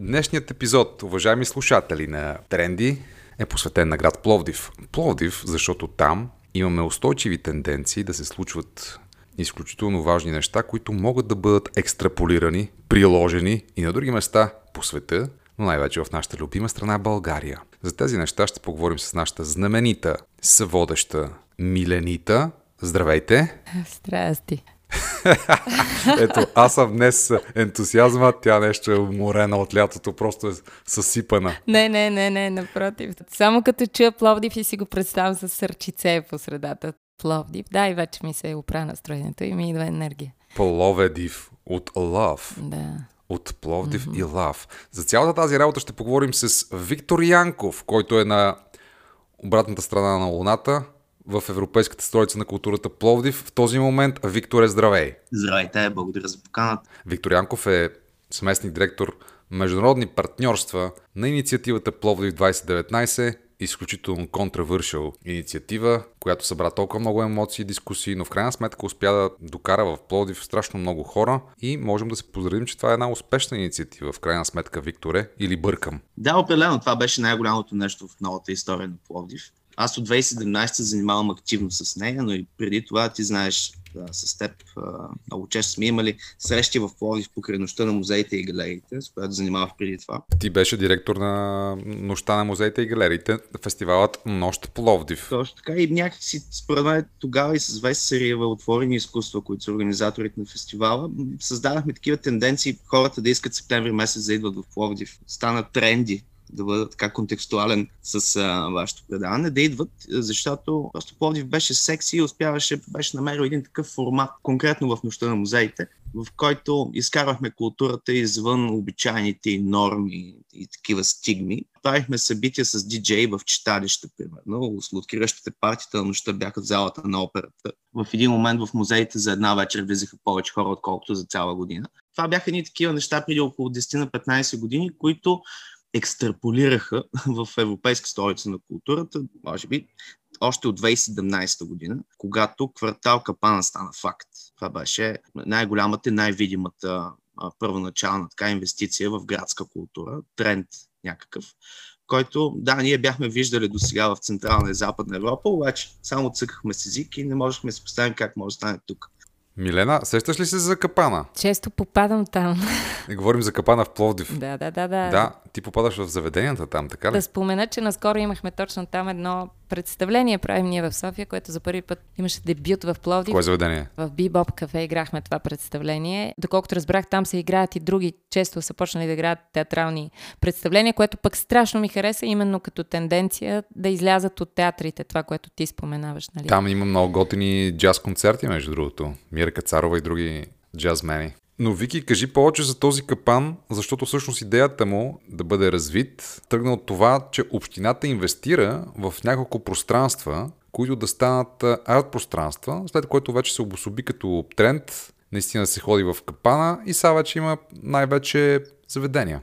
Днешният епизод, уважаеми слушатели на Тренди, е посветен на град Пловдив. Пловдив, защото там имаме устойчиви тенденции да се случват изключително важни неща, които могат да бъдат екстраполирани, приложени и на други места по света, но най-вече в нашата любима страна България. За тези неща ще поговорим с нашата знаменита съводеща Миленита. Здравейте! Здрасти! Ето, аз съм днес ентусиазма, тя нещо е уморена от лятото, просто е съсипана. Не, не, не, не, напротив. Само като чуя Пловдив и си го представям с сърчице по средата. Пловдив. Да, и вече ми се е оправя настроението и ми идва енергия. Пловедив от Love. Да. От Пловдив mm-hmm. и Love. За цялата тази работа ще поговорим с Виктор Янков, който е на обратната страна на Луната, в Европейската столица на културата Пловдив. В този момент Виктор е здравей. Здравейте, благодаря за поканата. Виктор Янков е съместник директор международни партньорства на инициативата Пловдив 2019, изключително контравършил инициатива, която събра толкова много емоции и дискусии, но в крайна сметка успя да докара в Пловдив страшно много хора и можем да се поздравим, че това е една успешна инициатива в крайна сметка, Викторе, или бъркам? Да, определено. Това беше най-голямото нещо в новата история на Пловдив. Аз от 2017 се занимавам активно с нея, но и преди това ти знаеш да, с теб много често сме имали срещи в Пловдив покрай нощта на музеите и галериите, с която занимавах преди това. Ти беше директор на нощта на музеите и галериите, фестивалът Нощ Пловдив. Точно така и някакси според мен тогава и с Весериева отворени изкуства, които са организаторите на фестивала, създадахме такива тенденции хората да искат септември месец да идват в Пловдив. Стана тренди да бъда така контекстуален с а, вашето предаване, да идват, защото просто Пловдив беше секси и успяваше, беше намерил един такъв формат, конкретно в нощта на музеите, в който изкарвахме културата извън обичайните норми и такива стигми. Правихме събития с диджей в читалища, примерно. Откриващите партията на нощта бяха в залата на операта. В един момент в музеите за една вечер влизаха повече хора, отколкото за цяла година. Това бяха едни такива неща преди около 10 на 15 години, които екстраполираха в Европейска столица на културата, може би още от 2017 година, когато квартал Капана стана факт. Това беше най-голямата, най-видимата първоначална така инвестиция в градска култура, тренд някакъв, който, да, ние бяхме виждали до сега в Централна и Западна Европа, обаче само цъкахме с език и не можехме да се представим как може да стане тук. Милена, сещаш ли се за капана? Често попадам там. И говорим за капана в Пловдив. Да, да, да, да. Да, ти попадаш в заведенията там, така ли? Да спомена, че наскоро имахме точно там едно представление, правим ние в София, което за първи път имаше дебют в Пловдив. Кое заведение? В Бибоп кафе играхме това представление. Доколкото разбрах, там се играят и други, често са почнали да играят театрални представления, което пък страшно ми хареса, именно като тенденция да излязат от театрите, това, което ти споменаваш. Нали? Там има много готини джаз концерти, между другото. Мира Кацарова и други джазмени. Но Вики, кажи повече за този капан, защото всъщност идеята му да бъде развит тръгна от това, че общината инвестира в няколко пространства, които да станат арт пространства, след което вече се обособи като тренд, наистина се ходи в капана и сега вече има най-вече заведения.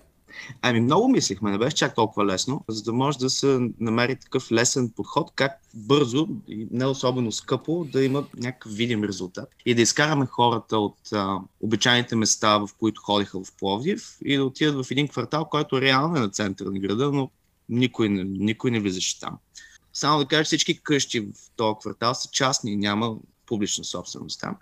Ами много мислихме, не беше чак толкова лесно, за да може да се намери такъв лесен подход, как бързо и не особено скъпо да има някакъв видим резултат. И да изкараме хората от а, обичайните места, в които ходиха в Пловдив и да отидат в един квартал, който реално е на центъра на града, но никой не, никой не влизаше там. Само да кажа, всички къщи в този квартал са частни, няма публична собственост там.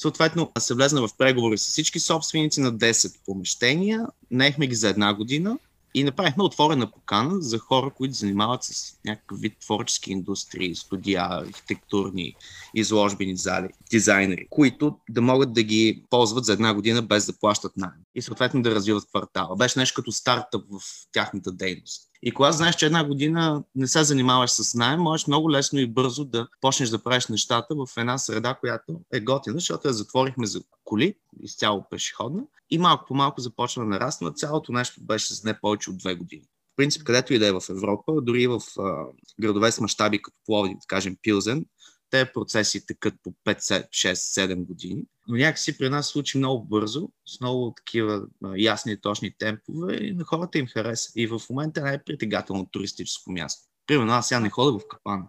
Съответно, се влезна в преговори с всички собственици на 10 помещения, наехме ги за една година и направихме отворена покана за хора, които занимават с някакъв вид творчески индустрии, студия, архитектурни, изложбени зали, дизайнери, които да могат да ги ползват за една година без да плащат найем и съответно да развиват квартала. Беше нещо като стартъп в тяхната дейност. И когато знаеш, че една година не се занимаваш с найем, можеш много лесно и бързо да почнеш да правиш нещата в една среда, която е готина, защото я затворихме за коли, изцяло пешеходна, и малко по малко започна да нараства. Цялото нещо беше с не повече от две години. В принцип, където и да е в Европа, дори в а, градове с мащаби като Пловдив, да кажем Пилзен, те процеси текат по 5, 6, 7 години. Но някакси при нас случи много бързо, с много такива ясни и точни темпове и на хората им хареса. И в момента е най-притегателно туристическо място. Примерно аз сега не ходя в Капана.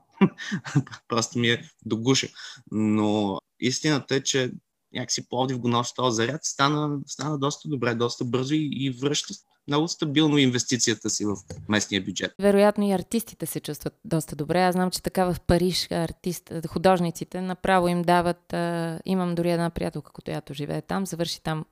Просто ми е до гуша. Но истината е, че някакси Пловдив го носи този заряд, стана, стана доста добре, доста бързо и, и връща много стабилно инвестицията си в местния бюджет. Вероятно и артистите се чувстват доста добре. Аз знам, че така в Париж артист, художниците направо им дават... А, имам дори една приятелка, която живее там, завърши там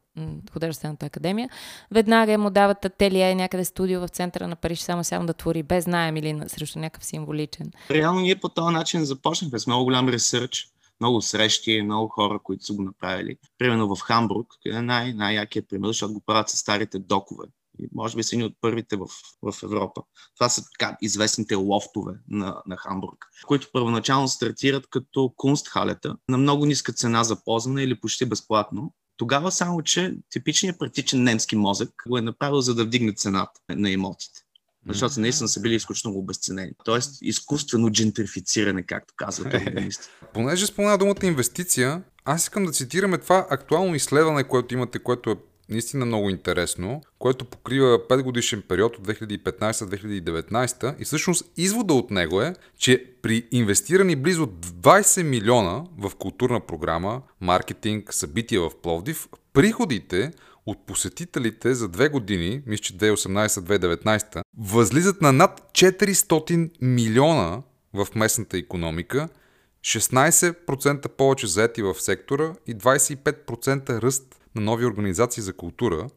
художествената академия. Веднага му дават ателие някъде студио в центъра на Париж, само само да твори, без знаем или срещу някакъв символичен. Реално ние по този начин започнахме с много голям ресърч много срещи, много хора, които са го направили. Примерно в Хамбург е най- най-якият пример, защото го правят с старите докове. И може би са ни от първите в, в Европа. Това са така известните лофтове на, на Хамбург, които първоначално стартират като кунстхалета на много ниска цена за ползване или почти безплатно. Тогава само, че типичният практичен немски мозък го е направил за да вдигне цената на имотите защото наистина са били изключително обесценени. Тоест, изкуствено джентрифициране, както казват урбанисти. Понеже спомена думата инвестиция, аз искам да цитираме това актуално изследване, което имате, което е наистина много интересно, което покрива 5 годишен период от 2015-2019 и всъщност извода от него е, че при инвестирани близо 20 милиона в културна програма, маркетинг, събития в Пловдив, приходите от посетителите за две години, мисля, че 2018-2019, възлизат на над 400 милиона в местната економика, 16% повече заети в сектора и 25% ръст на нови организации за култура.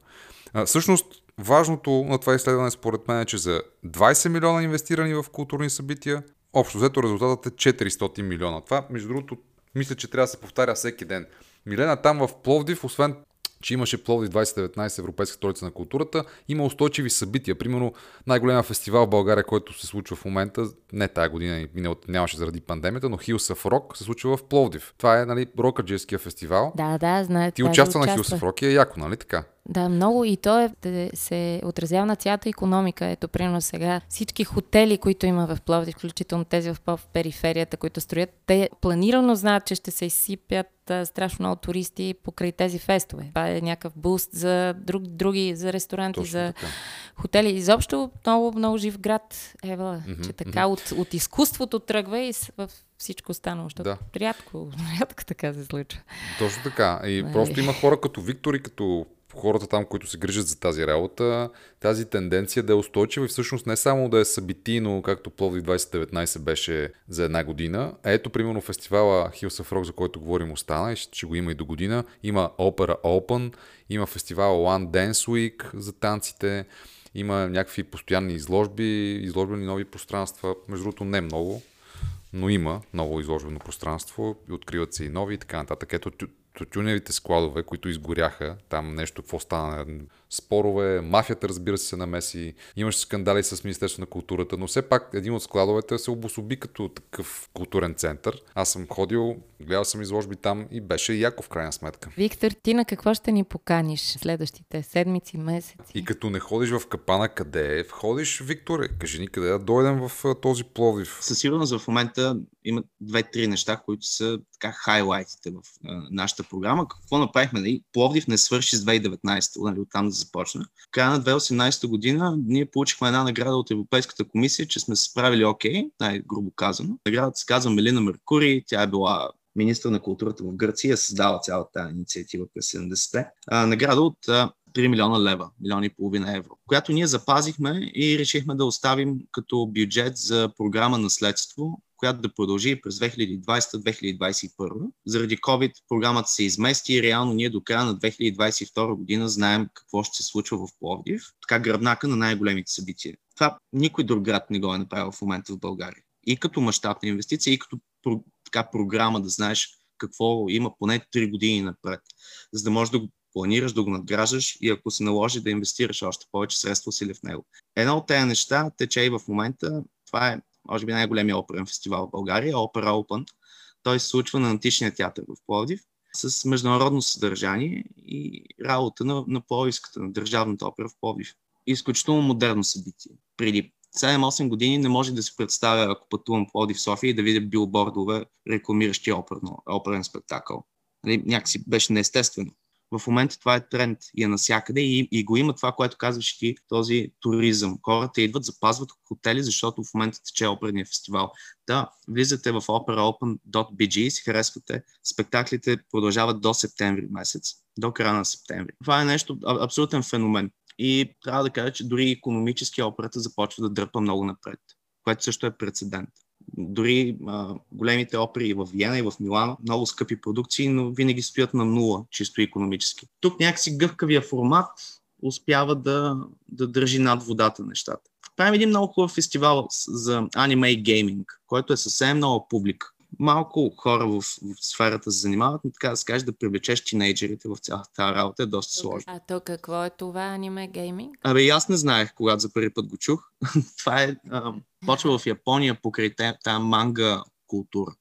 А, всъщност, важното на това изследване според мен е, че за 20 милиона инвестирани в културни събития, общо взето резултатът е 400 милиона. Това, между другото, мисля, че трябва да се повтаря всеки ден. Милена там в Пловдив, освен че имаше Пловди 2019 Европейска столица на културата, има устойчиви събития. Примерно най-големия фестивал в България, който се случва в момента, не тая година, нямаше заради пандемията, но Hills of Rock се случва в Пловдив. Това е нали, рокаджийския фестивал. Да, да, знаете. Ти участва на Hills of Rock и е яко, нали така? Да, много и то е, да се отразява на цялата економика. Ето, примерно сега всички хотели, които има в Пловдив, включително тези в периферията, които строят, те планирано знаят, че ще се изсипят страшно много туристи покрай тези фестове. Това е някакъв буст за друг, други, за ресторанти, Точно за така. хотели. Изобщо много, много жив град, mm-hmm, че така mm-hmm. от, от изкуството тръгва и в всичко останало, защото да. рядко, рядко така се случва. Точно така. И нали? просто има хора като Виктор и като хората там, които се грижат за тази работа, тази тенденция да е устойчива и всъщност не само да е събитийно, както Пловди 2019 беше за една година. А ето, примерно, фестивала Hills of Rock, за който говорим, остана и ще, го има и до година. Има Opera Open, има фестивал One Dance Week за танците, има някакви постоянни изложби, изложбени нови пространства, между другото не много, но има ново изложбено пространство откриват се и нови и така нататък. Ето тютюневите складове, които изгоряха, там нещо, какво стана, спорове, мафията разбира се се намеси, имаше скандали с Министерство на културата, но все пак един от складовете се обособи като такъв културен център. Аз съм ходил, гледал съм изложби там и беше яко в крайна сметка. Виктор, ти на какво ще ни поканиш следващите седмици, месеци? И като не ходиш в капана, къде е? Входиш, Викторе, кажи ни къде да дойдем в този Пловдив. Със сигурност в момента има две-три неща, които са така хайлайтите в а, нашата програма. Какво направихме? Нали? Пловдив не свърши с 2019, нали, оттам да започна. В края на 2018 година ние получихме една награда от Европейската комисия, че сме се справили окей, okay, най-грубо казано. Наградата се казва Мелина Меркури, тя е била министър на културата в Гърция, създава цялата инициатива през 70-те. А, награда от а, 3 милиона лева, милиони и половина евро, която ние запазихме и решихме да оставим като бюджет за програма наследство, която да продължи през 2020-2021. Заради COVID програмата се измести и реално ние до края на 2022 година знаем какво ще се случва в Пловдив. Така гръбнака на най-големите събития. Това никой друг град не го е направил в момента в България. И като мащабна инвестиция, и като така програма да знаеш какво има поне 3 години напред, за да можеш да го планираш, да го надграждаш и ако се наложи да инвестираш още повече средства усилия в него. Едно от тези неща тече и в момента. Това е може би най-големия оперен фестивал в България, Opera Open. Той се случва на Античния театър в Пловдив с международно съдържание и работа на, на Пловдивската, на Държавната опера в Пловдив. Изключително модерно събитие. Преди 7-8 години не може да се представя, ако пътувам в София и да видя билбордове, рекламиращи оперно, оперен спектакъл. Нали, някакси беше неестествено в момента това е тренд и е насякъде и, и го има това, което казваш ти, този туризъм. Хората идват, запазват хотели, защото в момента тече оперния фестивал. Да, влизате в operaopen.bg и си харесвате. Спектаклите продължават до септември месец, до края на септември. Това е нещо, абсолютен феномен. И трябва да кажа, че дори економически операта започва да дърпа много напред, което също е прецедент. Дори а, големите опери в Виена и в Милано, много скъпи продукции, но винаги стоят на нула, чисто економически. Тук някакси гъвкавия формат успява да, да държи над водата нещата. Правим един много хубав фестивал за аниме и гейминг, който е съвсем много публика малко хора в, в сферата се занимават, но така да се каже, да привлечеш тинейджерите в цялата тази работа е доста сложно. А то какво е това аниме гейминг? Абе, аз не знаех, когато за първи път го чух. това е, а, почва в Япония покрай тази манга култура.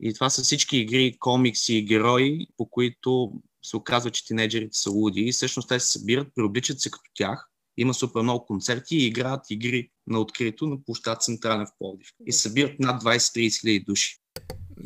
И това са всички игри, комикси и герои, по които се оказва, че тинейджерите са луди и всъщност те се събират, преобличат се като тях има супер много концерти и играят игри на открито на площад Централен в Пловдив. И събират над 20-30 хиляди души.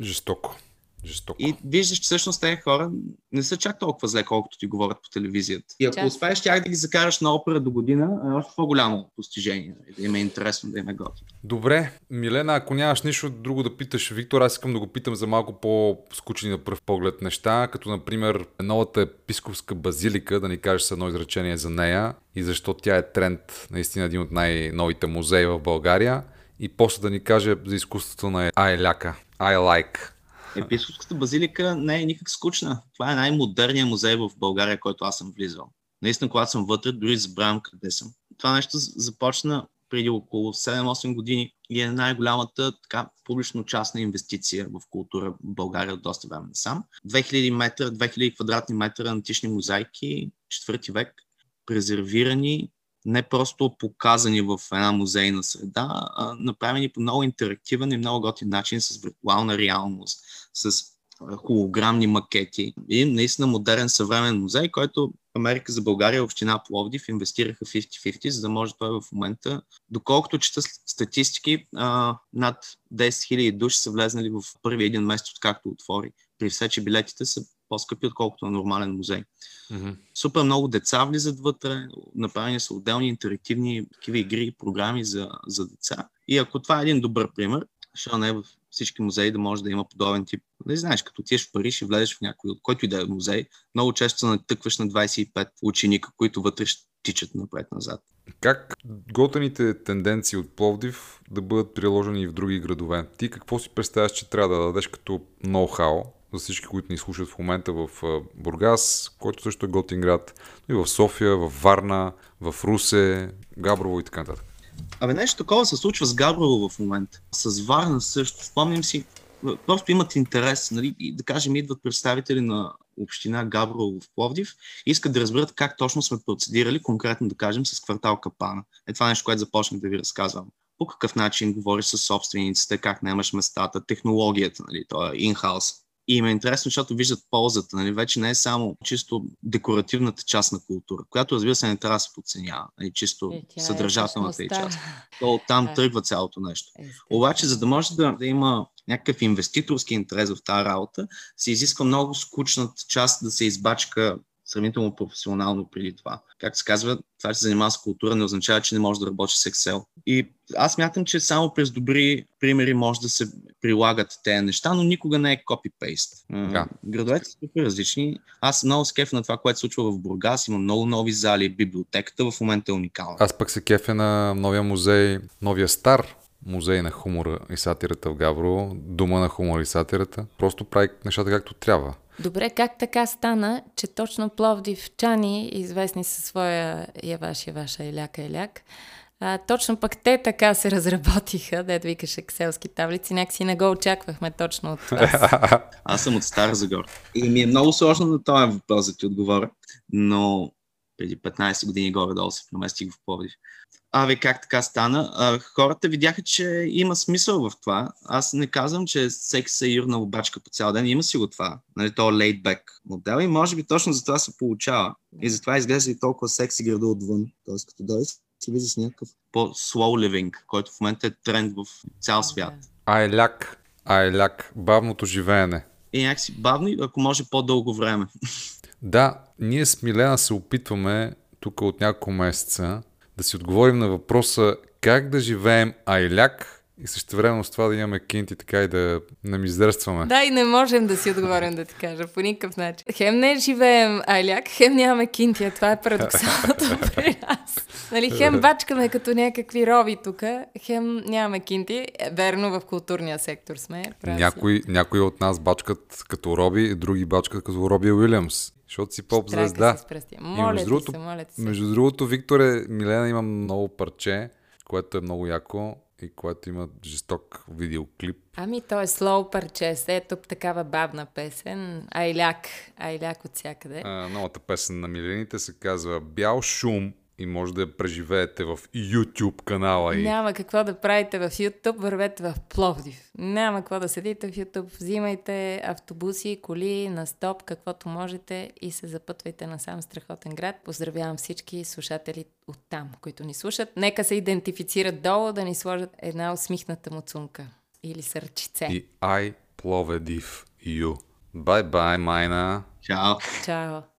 Жестоко. Жестоко. И виждаш, че всъщност тези хора не са чак толкова зле, колкото ти говорят по телевизията. И ако Част. успееш тях да ги закараш на опера до година, е още по-голямо постижение. Нали, да им е интересно, да им е готино. Добре. Милена, ако нямаш нищо друго да питаш Виктор, аз искам да го питам за малко по-скучни на пръв поглед неща, като например новата епископска базилика, да ни кажеш с едно изречение за нея и защо тя е тренд, наистина един от най-новите музеи в България. И после да ни каже за изкуството на Айляка. I like. Епископската базилика не е никак скучна. Това е най-модерният музей в България, който аз съм влизал. Наистина, когато съм вътре, дори забравям къде съм. Това нещо започна преди около 7-8 години и е най-голямата така публично-частна инвестиция в култура в България от доста време сам. 2000 метра, 2000 квадратни метра антични мозайки, четвърти век, презервирани не просто показани в една музейна среда, а направени по много интерактивен и много готин начин с виртуална реалност, с холограмни макети и наистина модерен съвременен музей, който Америка за България, община Пловдив инвестираха 50-50, за да може той в момента, доколкото чета статистики, над 10 000 души са влезнали в първи един месец, откакто отвори. При все, че билетите са по-скъпи, отколкото на нормален музей. Mm-hmm. Супер много деца влизат вътре, направени са отделни интерактивни такива игри и програми за, за деца. И ако това е един добър пример, защо не във всички музеи да може да има подобен тип. Не знаеш, като отидеш в Париж и влезеш в някой, от който и да е музей, много често се натъкваш на 25 ученика, които вътре ще тичат напред-назад. Как готените тенденции от Пловдив да бъдат приложени и в други градове? Ти какво си представяш, че трябва да дадеш като ноу-хау за всички, които ни слушат в момента в Бургас, който също е готин град, и в София, в Варна, в Русе, Габрово и така нататък. Абе, нещо такова се случва с Габрово в момента. С Варна също. Спомням си, просто имат интерес, нали, и да кажем, идват представители на община Габрово в Пловдив и искат да разберат как точно сме процедирали, конкретно да кажем, с квартал Капана. Е това нещо, което започнах да ви разказвам. По какъв начин говориш с собствениците, как немаш местата, технологията, нали, това е in-house. И им е интересно, защото виждат ползата. Нали? Вече не е само чисто декоративната част на култура, която разбира се не трябва да се подценява. Нали? Чисто е, е съдържателната е част. То оттам да. тръгва цялото нещо. Е, Обаче, за да може да, да има някакъв инвеститорски интерес в тази работа, се изисква много скучната част да се избачка сравнително професионално преди това. Как се казва, това, че се занимава с култура, не означава, че не може да работи с Excel. И аз мятам, че само през добри примери може да се прилагат тези неща, но никога не е копипейст. Да. Градовете са супер различни. Аз много се кефя на това, което се случва в Бургас. Има много нови зали, библиотеката в момента е уникална. Аз пък се кефя на новия музей, новия стар музей на хумора и сатирата в Гавро, дума на хумора и сатирата. Просто прави нещата както трябва. Добре, как така стана, че точно пловдивчани, известни със своя я ваша, ваша Еляка Еляк, а, точно пък те така се разработиха, да викаш екселски таблици, някакси не го очаквахме точно от вас. Аз съм от Стар Загор. И ми е много сложно на този въпрос да ти отговоря, но преди 15 години горе-долу се преместих в Пловдив. Абе, как така стана? А, хората видяха, че има смисъл в това. Аз не казвам, че всеки се юрна обачка по цял ден. Има си го това. Нали, то back модел и може би точно за това се получава. И затова изглежда и толкова секси града отвън. Тоест, като дойде, се вижда с някакъв по-slow living, който в момента е тренд в цял свят. Айляк, айляк, бавното живеене. И някакси бавно, ако може по-дълго време. Да, ние с Милена се опитваме тук от няколко месеца да си отговорим на въпроса как да живеем айляк и също време с това да имаме кинти така и да не мизерстваме. Да, и не можем да си отговорим да ти кажа по никакъв начин. Хем не живеем айляк, хем нямаме кинтия. Това е парадоксалното при нас. Нали, хем бачкаме като някакви роби тук, хем нямаме кинти. Е, верно, в културния сектор сме. Някои, някои от нас бачкат като роби, други бачкат като Роби Уилямс. Защото си поп звезда. Моля между, другото, се, моля се. между другото, Викторе, Милена има много парче, което е много яко и което има жесток видеоклип. Ами то е слоу парче, е тук такава бавна песен, айляк, айляк от всякъде. А, новата песен на Милените се казва Бял шум и може да я преживеете в YouTube канала. И... Няма какво да правите в YouTube, вървете в Пловдив. Няма какво да седите в YouTube, взимайте автобуси, коли, на стоп, каквото можете и се запътвайте на сам страхотен град. Поздравявам всички слушатели от там, които ни слушат. Нека се идентифицират долу, да ни сложат една усмихната муцунка или сърчице. И I Пловедив You. Бай-бай, Майна. Чао. Чао.